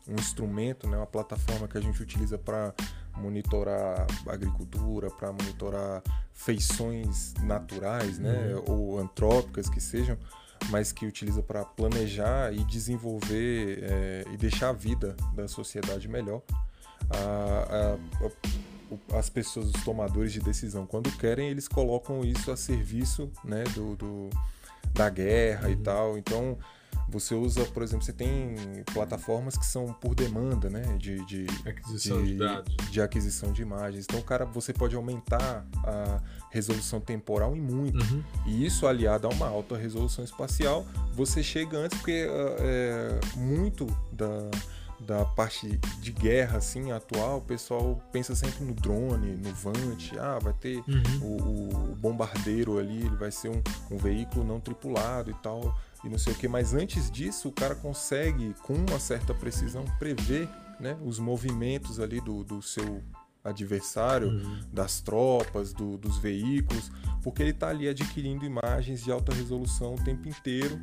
um instrumento, né, uma plataforma que a gente utiliza para monitorar agricultura, para monitorar feições naturais, né, uhum. ou antrópicas que sejam, mas que utiliza para planejar e desenvolver é, e deixar a vida da sociedade melhor. A, a, a, as pessoas, os tomadores de decisão, quando querem, eles colocam isso a serviço né, do, do da guerra uhum. e tal. Então, você usa, por exemplo, você tem plataformas que são por demanda, né? De, de aquisição de, de dados. De aquisição de imagens. Então, cara, você pode aumentar a resolução temporal em muito. Uhum. E isso aliado a uma alta resolução espacial, você chega antes, porque é, muito da da parte de guerra assim atual, o pessoal pensa sempre no drone, no Vant, ah, vai ter uhum. o, o, bombardeiro ali, ele vai ser um, um, veículo não tripulado e tal, e não sei o que. Mas antes disso, o cara consegue, com uma certa precisão, prever né, os movimentos ali do, do seu adversário, uhum. das tropas, do, dos veículos, porque ele está ali adquirindo imagens de alta resolução o tempo inteiro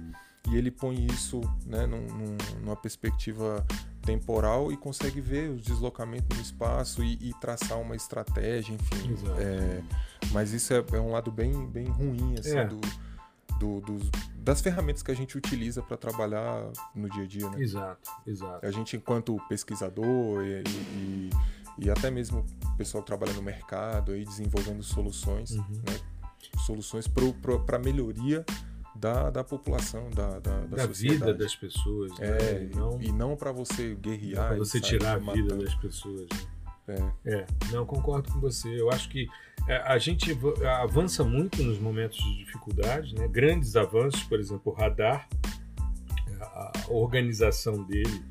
e ele põe isso né, num, num, numa perspectiva temporal e consegue ver os deslocamentos no espaço e, e traçar uma estratégia, enfim. É, mas isso é, é, um lado bem, bem ruim assim, é. do, do, dos, das ferramentas que a gente utiliza para trabalhar no dia a dia. Né? Exato, exato. A gente, enquanto pesquisador e, e, e até mesmo o pessoal que trabalha no mercado aí desenvolvendo soluções, uhum. né? soluções para melhoria da, da população, da, da, da, da vida das pessoas. Né? É, né? e não, e não para você guerrear. Para você tirar a vida das pessoas. Né? É. é, não, concordo com você. Eu acho que a gente avança muito nos momentos de dificuldade, né? grandes avanços, por exemplo, o radar, a organização dele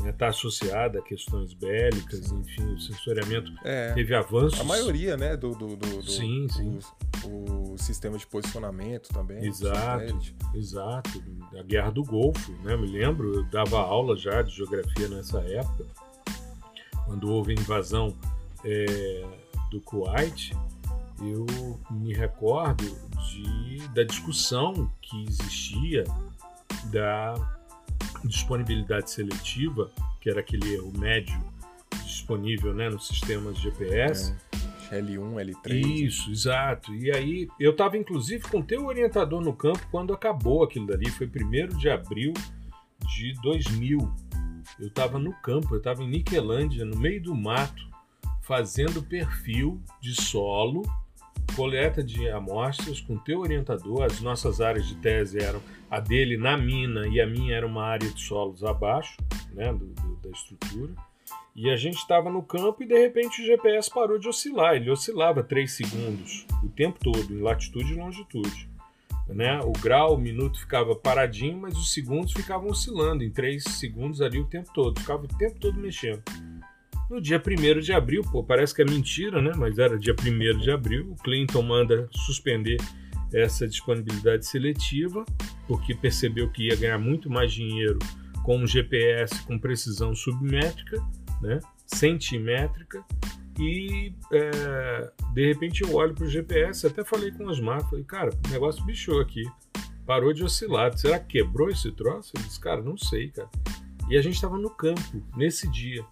está né, tá associada a questões bélicas, enfim, o sensoriamento é, teve avanços. A maioria, né, do, do, do, do sim, sim. O, o, sistema de posicionamento também. Exato, exato. A Guerra do Golfo, né, me lembro, eu dava aula já de geografia nessa época, quando houve a invasão é, do Kuwait, eu me recordo de, da discussão que existia da disponibilidade seletiva, que era aquele erro médio disponível né, nos sistemas GPS. É, L1, L3. Isso, né? exato. E aí eu estava inclusive com o teu orientador no campo quando acabou aquilo dali, foi 1 de abril de 2000. Eu estava no campo, eu estava em Niquelândia, no meio do mato, fazendo perfil de solo, coleta de amostras com teu orientador. As nossas áreas de tese eram a dele na mina e a minha era uma área de solos abaixo né, do, do, da estrutura. E a gente estava no campo e de repente o GPS parou de oscilar. Ele oscilava 3 segundos o tempo todo, em latitude e longitude. Né? O grau, o minuto ficava paradinho, mas os segundos ficavam oscilando em 3 segundos ali o tempo todo. Ficava o tempo todo mexendo. No dia 1 de abril, pô, parece que é mentira, né? Mas era dia 1 de abril, o Clinton manda suspender essa disponibilidade seletiva, porque percebeu que ia ganhar muito mais dinheiro com um GPS com precisão submétrica, né, centimétrica, e é, de repente eu olho para o GPS, até falei com o Osmar, falei, cara, o negócio bichou aqui, parou de oscilar, será que quebrou esse troço? Ele disse, cara, não sei, cara. E a gente estava no campo nesse dia.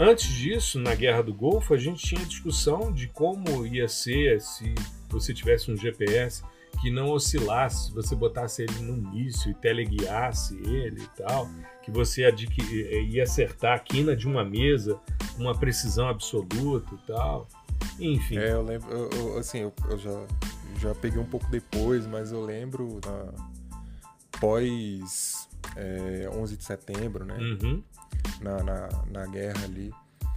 Antes disso, na Guerra do Golfo, a gente tinha discussão de como ia ser se você tivesse um GPS que não oscilasse, você botasse ele no início e teleguiasse ele e tal, que você eh, ia acertar a quina de uma mesa com uma precisão absoluta e tal. Enfim. É, eu lembro, eu, eu, assim, eu, eu, já, já peguei um pouco depois, mas eu lembro na, pós é, 11 de setembro, né? Uhum. Na, na, na guerra ali.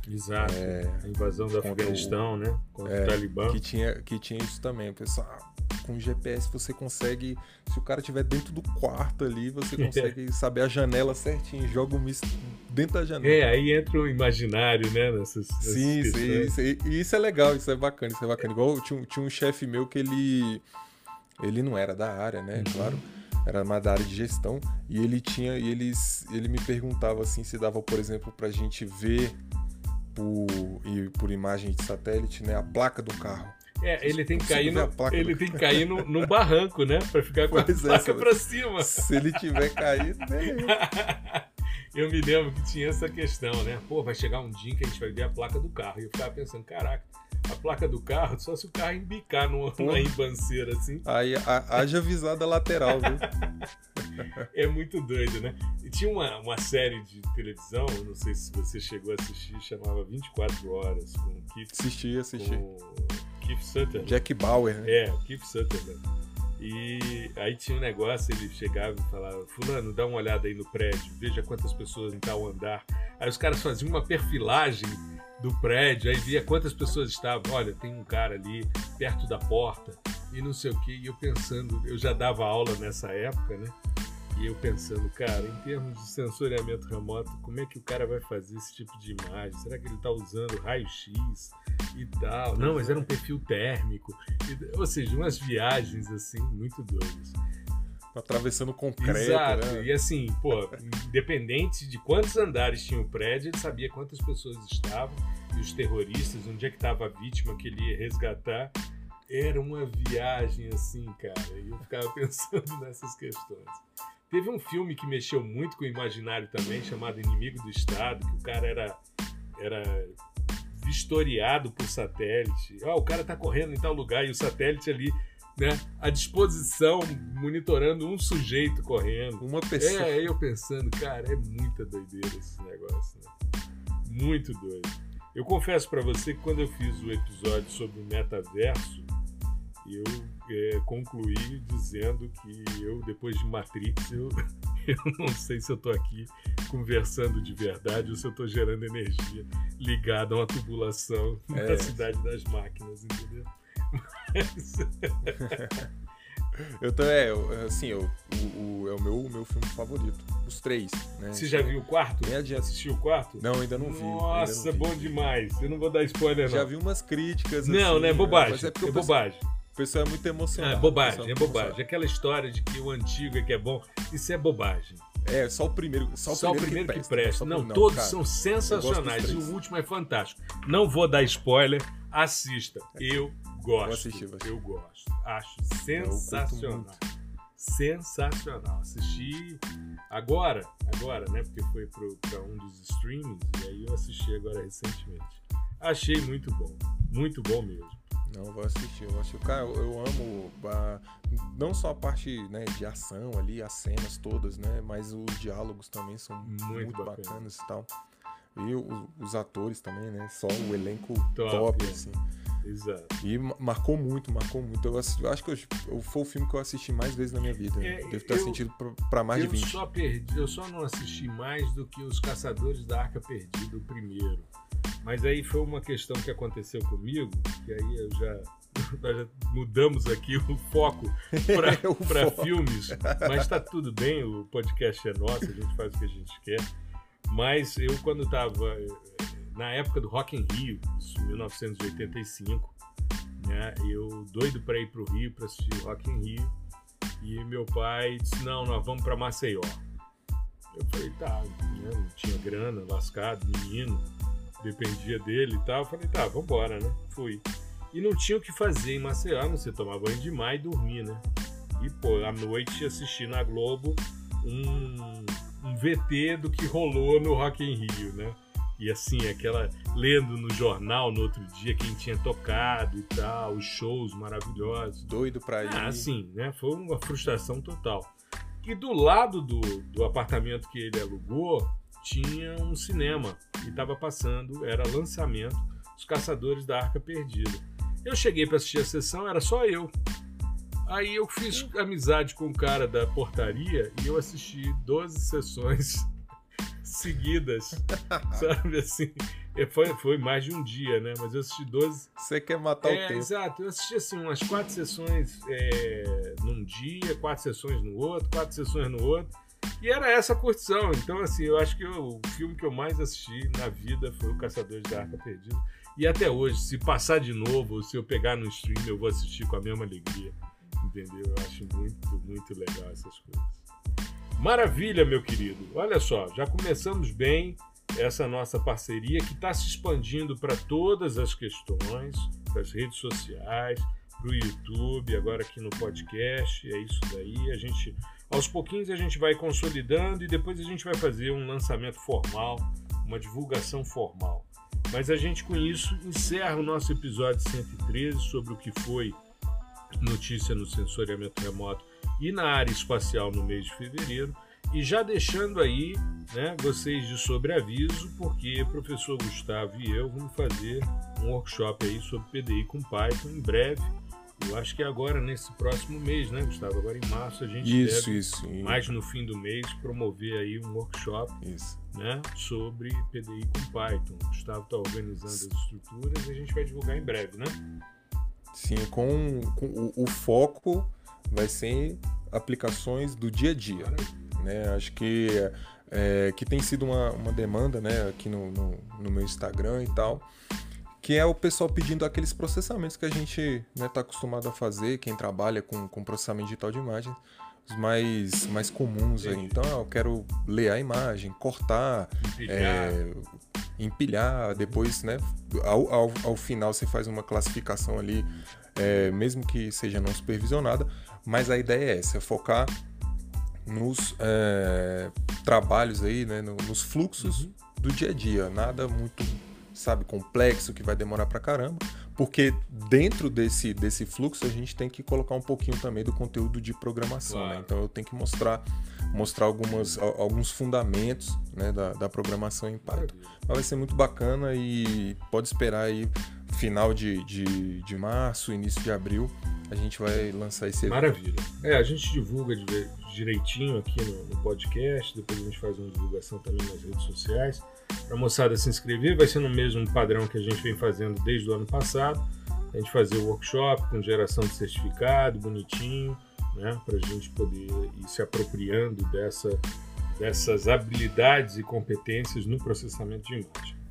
Exato. É, a invasão do Afeganistão, o, né? Contra é, o Talibã. Que tinha, que tinha isso também. O pessoal, com GPS você consegue. Se o cara estiver dentro do quarto ali, você <laughs> consegue saber a janela certinho, joga o misto dentro da janela. É, aí entra o imaginário, né? Nessas, nessas sim, sim. Isso, isso é legal, isso é bacana, isso é bacana. Igual tinha, tinha um chefe meu que ele. Ele não era da área, né? Uhum. Claro era uma da área de gestão e ele tinha e eles ele me perguntava assim se dava por exemplo para a gente ver por, por imagem de satélite né a placa do carro é, ele tem que cair no, ele tem que cair no, no barranco, né? Pra ficar com pois a é, placa pra cima. Se ele tiver caído, beleza. <laughs> eu me lembro que tinha essa questão, né? Pô, vai chegar um dia que a gente vai ver a placa do carro. E eu ficava pensando, caraca, a placa do carro, só se o carro embicar numa, numa ribanceira assim. Aí a, haja visada lateral, viu? <laughs> é muito doido, né? E tinha uma, uma série de televisão, não sei se você chegou a assistir, chamava 24 Horas, com o Keith, Assisti, assisti. com Keith Sutherland. Jack Bauer, né? É, Keith Sutherland. E aí tinha um negócio, ele chegava e falava, fulano, dá uma olhada aí no prédio, veja quantas pessoas em tal andar. Aí os caras faziam uma perfilagem do prédio, aí via quantas pessoas estavam. Olha, tem um cara ali perto da porta e não sei o que. E eu pensando, eu já dava aula nessa época, né? E eu pensando, cara, em termos de sensoriamento remoto, como é que o cara vai fazer esse tipo de imagem? Será que ele está usando raio-x e tal? Não, mas era um perfil térmico. Ou seja, umas viagens assim muito doidas. Atravessando concreto, Exato. né? E assim, pô, independente de quantos andares tinha o prédio, ele sabia quantas pessoas estavam e os terroristas, onde é que estava a vítima que ele ia resgatar. Era uma viagem assim, cara. E eu ficava <laughs> pensando nessas questões. Teve um filme que mexeu muito com o imaginário também, chamado Inimigo do Estado, que o cara era, era vistoriado por satélite. Ah, o cara tá correndo em tal lugar e o satélite ali, né, à disposição, monitorando um sujeito correndo. Uma pessoa. É, eu pensando, cara, é muita doideira esse negócio, né? Muito doido. Eu confesso para você que quando eu fiz o episódio sobre o metaverso, eu é, concluí dizendo que eu, depois de Matrix, eu, <laughs> eu não sei se eu tô aqui conversando de verdade ou se eu tô gerando energia ligada a uma tubulação É. na cidade das máquinas, entendeu? Mas, <laughs> Eu tô, é, assim, eu, o, o- é o meu, o meu filme favorito. Os três, né? você já viu o quarto? Nem adianta. Assistiu o quarto? Não, ainda não vi. Nossa, não vi. bom demais. Eu não vou dar spoiler, não. Já vi umas críticas. Não, assim, não é Mas bobagem. é porque É, o pessoal, bobagem. o pessoal é muito É emocionado. o bobagem, pessoal é bobagem. Aquela história de que o antigo é que é bom, isso é bobagem. É, só o primeiro, só Só, o primeiro, que presta. presta. O Não, primeiro- todos cara, são sensacionais. E o último é fantástico. Não vou dar spoiler, assista. Eu gosto. Vou assistir, vou assistir. Eu gosto. Acho sensacional. Sensacional. Assisti agora, agora, né? Porque foi para um dos streamings e aí eu assisti agora recentemente. Achei muito bom. Muito bom mesmo. Não, vou assistir, eu vou assistir. Cara, eu, eu amo a- não só a parte né, de ação ali, as cenas todas, né? Mas os diálogos também são Muito muito, bacana. bacanas e tal. E o- os atores também, né? Só o elenco Top, top, é. assim. Exato. E ma- marcou muito, marcou muito. Eu, assisti- eu acho que eu, eu- foi o filme que eu assisti mais vezes na minha vida. É, Devo ter assistido pra mais eu de 20. só perdi, eu só não assisti mais do que os Caçadores da Arca Perdida, o primeiro. Mas aí foi uma questão que aconteceu comigo, que aí eu já, <laughs> nós já mudamos aqui o foco para <laughs> filmes. Mas tá tudo bem, o podcast é nosso, a gente faz o que a gente quer. Mas eu quando estava na época do Rock in Rio, isso, 1985, né, eu doido para ir pro Rio para assistir o Rock in Rio. E meu pai disse: Não, nós vamos para Maceió. Eu falei: Tá, né, não tinha grana, lascado, menino, dependia dele e tal. Eu falei: Tá, vambora, né? Fui. E não tinha o que fazer em Maceió, sei tomar banho de mar e dormir, né? E, pô, à noite assistir na Globo um, um VT do que rolou no Rock in Rio, né? E assim, aquela. lendo no jornal no outro dia quem tinha tocado e tal, os shows maravilhosos. Doido pra ir. Ah, assim, né? Foi uma frustração total. E do lado do, do apartamento que ele alugou, tinha um cinema. E estava passando, era lançamento, Os Caçadores da Arca Perdida. Eu cheguei para assistir a sessão, era só eu. Aí eu fiz amizade com o cara da portaria e eu assisti 12 sessões <laughs> seguidas, <laughs> sabe assim? E Foi, foi mais de um dia, né? Mas eu assisti 12 Você quer matar é, o tempo. exato. Eu assisti assim umas quatro sessões é, num dia, quatro sessões no outro, quatro sessões no outro. E era essa a curtição. Então, assim, eu acho que eu- o filme que eu mais assisti na vida foi O Caçadores da Arca Perdida. E até hoje, se passar de novo, ou se eu pegar no stream, eu vou assistir com a mesma alegria. Entendeu? Eu acho muito, muito legal essas coisas. Maravilha, meu querido. Olha só, já começamos bem essa nossa parceria que está se expandindo para todas as questões, para as redes sociais, para o YouTube, agora aqui no podcast. É isso daí. A gente, aos pouquinhos, a gente vai consolidando e depois a gente vai fazer um lançamento formal, uma divulgação formal. Mas a gente, com isso, encerra o nosso episódio 113 sobre o que foi notícia no sensoriamento remoto e na área espacial no mês de fevereiro. E já deixando aí né, vocês de sobreaviso, porque o professor Gustavo e eu vamos fazer um workshop aí sobre PDI com Python em breve. Eu acho que agora, nesse próximo mês, né, Gustavo? Agora em março a gente isso, deve, isso, mais no fim do mês, promover aí um workshop isso. Né, sobre PDI com Python. O Gustavo está organizando as estruturas e a gente vai divulgar em breve, né? Sim, com, com o, o, foco vai ser aplicações do dia a dia. Né? Acho que, é, que tem sido uma, uma demanda né, aqui no, no, no meu Instagram e tal que é o pessoal pedindo aqueles processamentos que a gente está né, tá acostumado a fazer, quem trabalha com, com processamento digital de imagem, os mais, mais comuns aí. Então, eu quero ler a imagem, cortar, empilhar, é, empilhar depois, né? Ao, ao, ao, final você faz uma classificação ali, é, mesmo que seja não supervisionada, mas a ideia é essa, é focar nos é, trabalhos aí, né, nos fluxos uhum. do dia a dia, nada muito sabe, complexo que vai demorar pra caramba, porque dentro desse, desse fluxo a gente tem que colocar um pouquinho também do conteúdo de programação, né? claro. né? Então eu tenho que mostrar mostrar algumas, alguns fundamentos né, da, da programação em Python. Mas vai ser muito bacana e pode esperar aí final de, de, de março, início de abril, a gente vai lançar esse evento. Maravilha. É, a gente divulga direitinho aqui no, no podcast, depois a gente faz uma divulgação também nas redes sociais a moçada se inscrever. Vai ser no mesmo padrão que a gente vem fazendo desde o ano passado. A gente fazer o workshop com geração de certificado, bonitinho, né? para a gente poder ir se apropriando dessa, dessas habilidades e competências no processamento de imagem.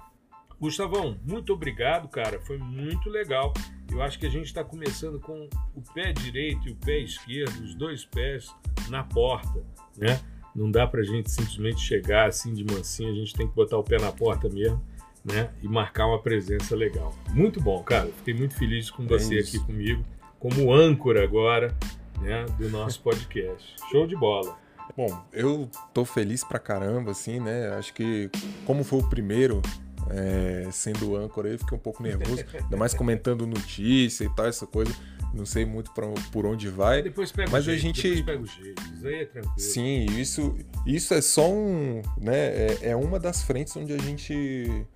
Gustavão, muito obrigado, cara. Foi muito legal. Eu acho que a gente está começando com o pé direito e o pé esquerdo, os dois pés na porta, né? Não dá para a gente simplesmente chegar assim de mansinho, a gente tem que botar o pé na porta mesmo, né? E marcar uma presença legal. Muito bom, cara. Fiquei muito feliz com você é aqui comigo, como âncora agora, né, do nosso podcast. Show de bola. Bom, eu tô feliz pra caramba, assim, né? Acho que como foi o primeiro, é, sendo âncora, eu fiquei um pouco nervoso, ainda mais comentando notícia e tal, essa coisa não sei muito pra, por onde vai. Depois pega mas o jeito, a gente pega o jeito. Isso aí é tranquilo. Sim, isso, isso é só um, né, é, é uma das frentes onde a gente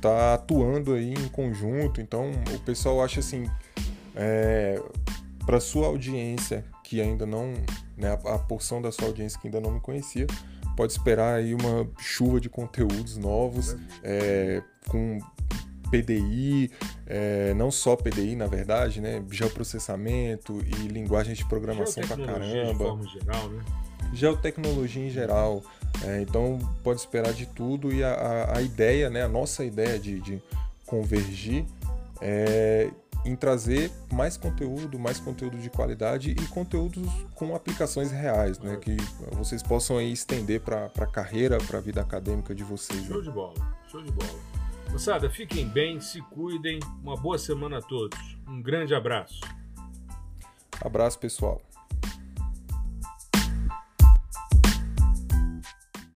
tá atuando aí em conjunto. Então, o pessoal acha assim, é, para sua audiência que ainda não, né, a, a porção da sua audiência que ainda não me conhecia, pode esperar aí uma chuva de conteúdos novos, é, com PDI, é, não só PDI, na verdade, né? Geoprocessamento e linguagens de programação pra caramba. De forma geral, né? Geotecnologia em geral. É, então pode esperar de tudo e a, a, a ideia, né? A nossa ideia de, de convergir é em trazer mais conteúdo, mais conteúdo de qualidade e conteúdos com aplicações reais, né? Que vocês possam aí estender para a carreira, para a vida acadêmica de vocês. Show né? de bola, show de bola. Moçada, fiquem bem, se cuidem. Uma boa semana a todos. Um grande abraço. Abraço, pessoal.